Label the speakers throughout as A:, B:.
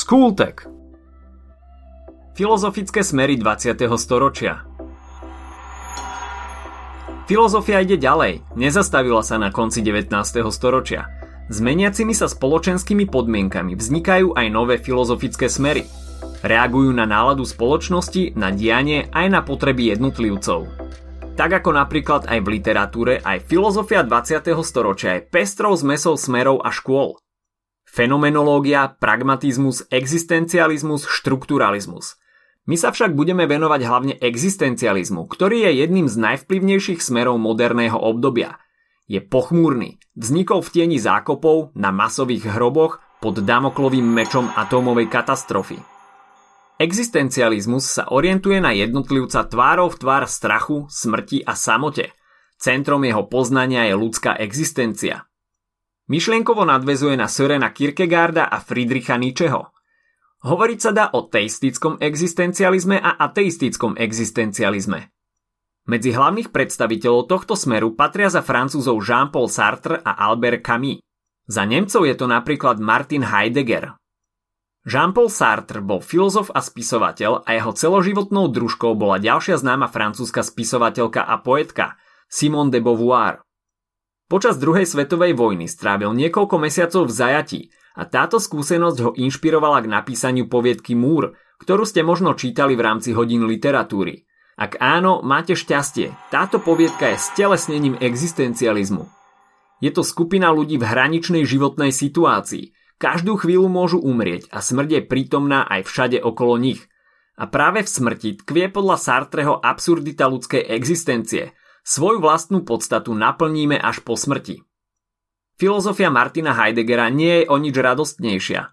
A: Skultek Filozofické smery 20. storočia Filozofia ide ďalej, nezastavila sa na konci 19. storočia. S meniacimi sa spoločenskými podmienkami vznikajú aj nové filozofické smery. Reagujú na náladu spoločnosti, na dianie aj na potreby jednotlivcov. Tak ako napríklad aj v literatúre, aj filozofia 20. storočia je pestrou zmesou smerov a škôl. Fenomenológia, pragmatizmus, existencializmus, štrukturalizmus. My sa však budeme venovať hlavne existencializmu, ktorý je jedným z najvplyvnejších smerov moderného obdobia. Je pochmúrny, vznikol v tieni zákopov, na masových hroboch, pod Damoklovým mečom atómovej katastrofy. Existencializmus sa orientuje na jednotlivca tvárov v tvár strachu, smrti a samote. Centrom jeho poznania je ľudská existencia. Myšlienkovo nadvezuje na Sörena Kierkegaarda a Friedricha Nietzscheho – Hovoriť sa dá o teistickom existencializme a ateistickom existencializme. Medzi hlavných predstaviteľov tohto smeru patria za francúzov Jean-Paul Sartre a Albert Camus. Za Nemcov je to napríklad Martin Heidegger. Jean-Paul Sartre bol filozof a spisovateľ a jeho celoživotnou družkou bola ďalšia známa francúzska spisovateľka a poetka Simone de Beauvoir. Počas druhej svetovej vojny strávil niekoľko mesiacov v zajatí a táto skúsenosť ho inšpirovala k napísaniu poviedky Múr, ktorú ste možno čítali v rámci hodín literatúry. Ak áno, máte šťastie. Táto poviedka je stelesnením existencializmu. Je to skupina ľudí v hraničnej životnej situácii. Každú chvíľu môžu umrieť a smrť je prítomná aj všade okolo nich. A práve v smrti tkvie podľa Sartreho absurdita ľudskej existencie. Svoju vlastnú podstatu naplníme až po smrti. Filozofia Martina Heideggera nie je o nič radostnejšia.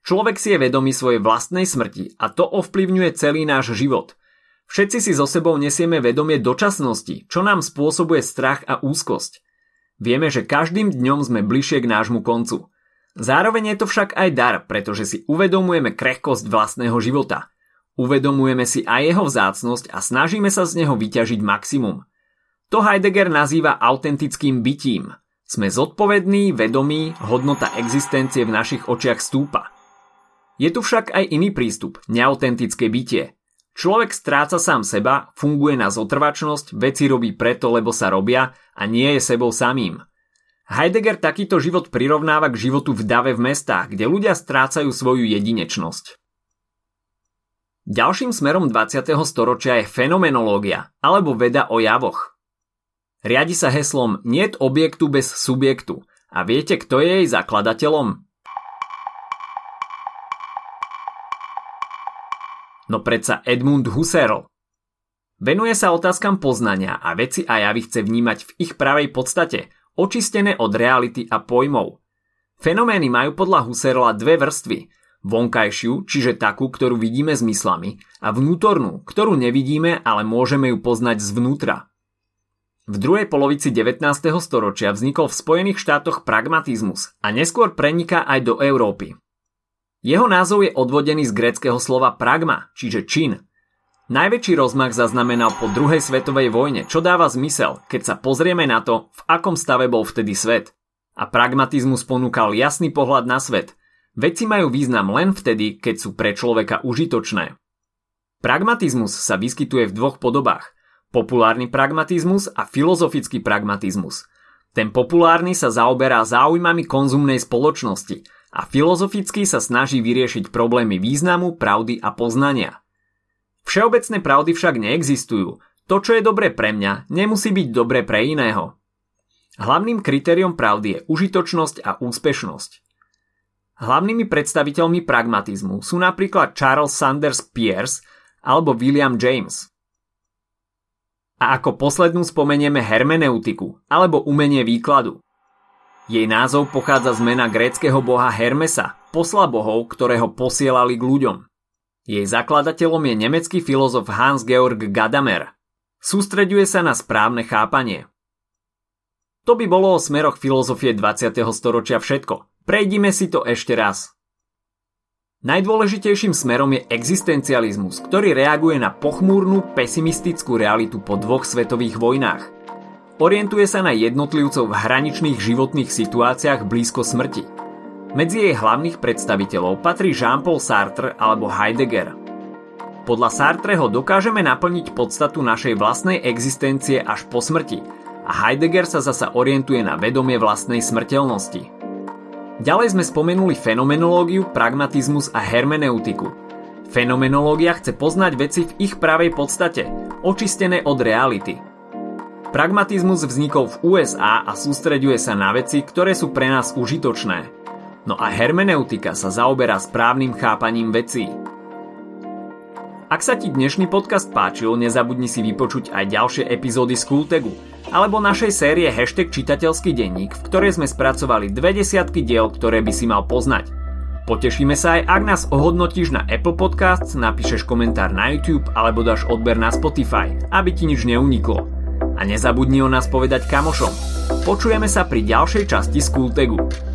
A: Človek si je vedomý svojej vlastnej smrti a to ovplyvňuje celý náš život. Všetci si so sebou nesieme vedomie dočasnosti, čo nám spôsobuje strach a úzkosť. Vieme, že každým dňom sme bližšie k nášmu koncu. Zároveň je to však aj dar, pretože si uvedomujeme krehkosť vlastného života. Uvedomujeme si aj jeho vzácnosť a snažíme sa z neho vyťažiť maximum. To Heidegger nazýva autentickým bytím – sme zodpovední, vedomí, hodnota existencie v našich očiach stúpa. Je tu však aj iný prístup, neautentické bytie. Človek stráca sám seba, funguje na zotrvačnosť, veci robí preto, lebo sa robia a nie je sebou samým. Heidegger takýto život prirovnáva k životu v dave v mestách, kde ľudia strácajú svoju jedinečnosť. Ďalším smerom 20. storočia je fenomenológia, alebo veda o javoch. Riadi sa heslom Niet objektu bez subjektu. A viete, kto je jej zakladateľom? No predsa Edmund Husserl. Venuje sa otázkam poznania a veci a javy chce vnímať v ich pravej podstate, očistené od reality a pojmov. Fenomény majú podľa Husserla dve vrstvy. Vonkajšiu, čiže takú, ktorú vidíme zmyslami, a vnútornú, ktorú nevidíme, ale môžeme ju poznať zvnútra. V druhej polovici 19. storočia vznikol v Spojených štátoch pragmatizmus a neskôr preniká aj do Európy. Jeho názov je odvodený z gréckého slova pragma, čiže čin. Najväčší rozmach zaznamenal po druhej svetovej vojne, čo dáva zmysel, keď sa pozrieme na to, v akom stave bol vtedy svet. A pragmatizmus ponúkal jasný pohľad na svet. Veci majú význam len vtedy, keď sú pre človeka užitočné. Pragmatizmus sa vyskytuje v dvoch podobách – populárny pragmatizmus a filozofický pragmatizmus. Ten populárny sa zaoberá záujmami konzumnej spoločnosti a filozofický sa snaží vyriešiť problémy významu, pravdy a poznania. Všeobecné pravdy však neexistujú. To, čo je dobre pre mňa, nemusí byť dobre pre iného. Hlavným kritériom pravdy je užitočnosť a úspešnosť. Hlavnými predstaviteľmi pragmatizmu sú napríklad Charles Sanders Peirce alebo William James. A ako poslednú spomenieme hermeneutiku, alebo umenie výkladu. Jej názov pochádza z mena gréckého boha Hermesa, posla bohov, ktorého posielali k ľuďom. Jej zakladateľom je nemecký filozof Hans-Georg Gadamer. Sústreďuje sa na správne chápanie. To by bolo o smeroch filozofie 20. storočia všetko. Prejdime si to ešte raz. Najdôležitejším smerom je existencializmus, ktorý reaguje na pochmúrnu, pesimistickú realitu po dvoch svetových vojnách. Orientuje sa na jednotlivcov v hraničných životných situáciách blízko smrti. Medzi jej hlavných predstaviteľov patrí Jean-Paul Sartre alebo Heidegger. Podľa Sartreho dokážeme naplniť podstatu našej vlastnej existencie až po smrti a Heidegger sa zasa orientuje na vedomie vlastnej smrteľnosti. Ďalej sme spomenuli fenomenológiu, pragmatizmus a hermeneutiku. Fenomenológia chce poznať veci v ich pravej podstate, očistené od reality. Pragmatizmus vznikol v USA a sústreďuje sa na veci, ktoré sú pre nás užitočné – No a hermeneutika sa zaoberá správnym chápaním vecí. Ak sa ti dnešný podcast páčil, nezabudni si vypočuť aj ďalšie epizódy z Kultegu alebo našej série Hashtag čitateľský denník, v ktorej sme spracovali dve desiatky diel, ktoré by si mal poznať. Potešíme sa aj, ak nás ohodnotíš na Apple Podcasts, napíšeš komentár na YouTube alebo dáš odber na Spotify, aby ti nič neuniklo. A nezabudni o nás povedať kamošom. Počujeme sa pri ďalšej časti z Kultegu.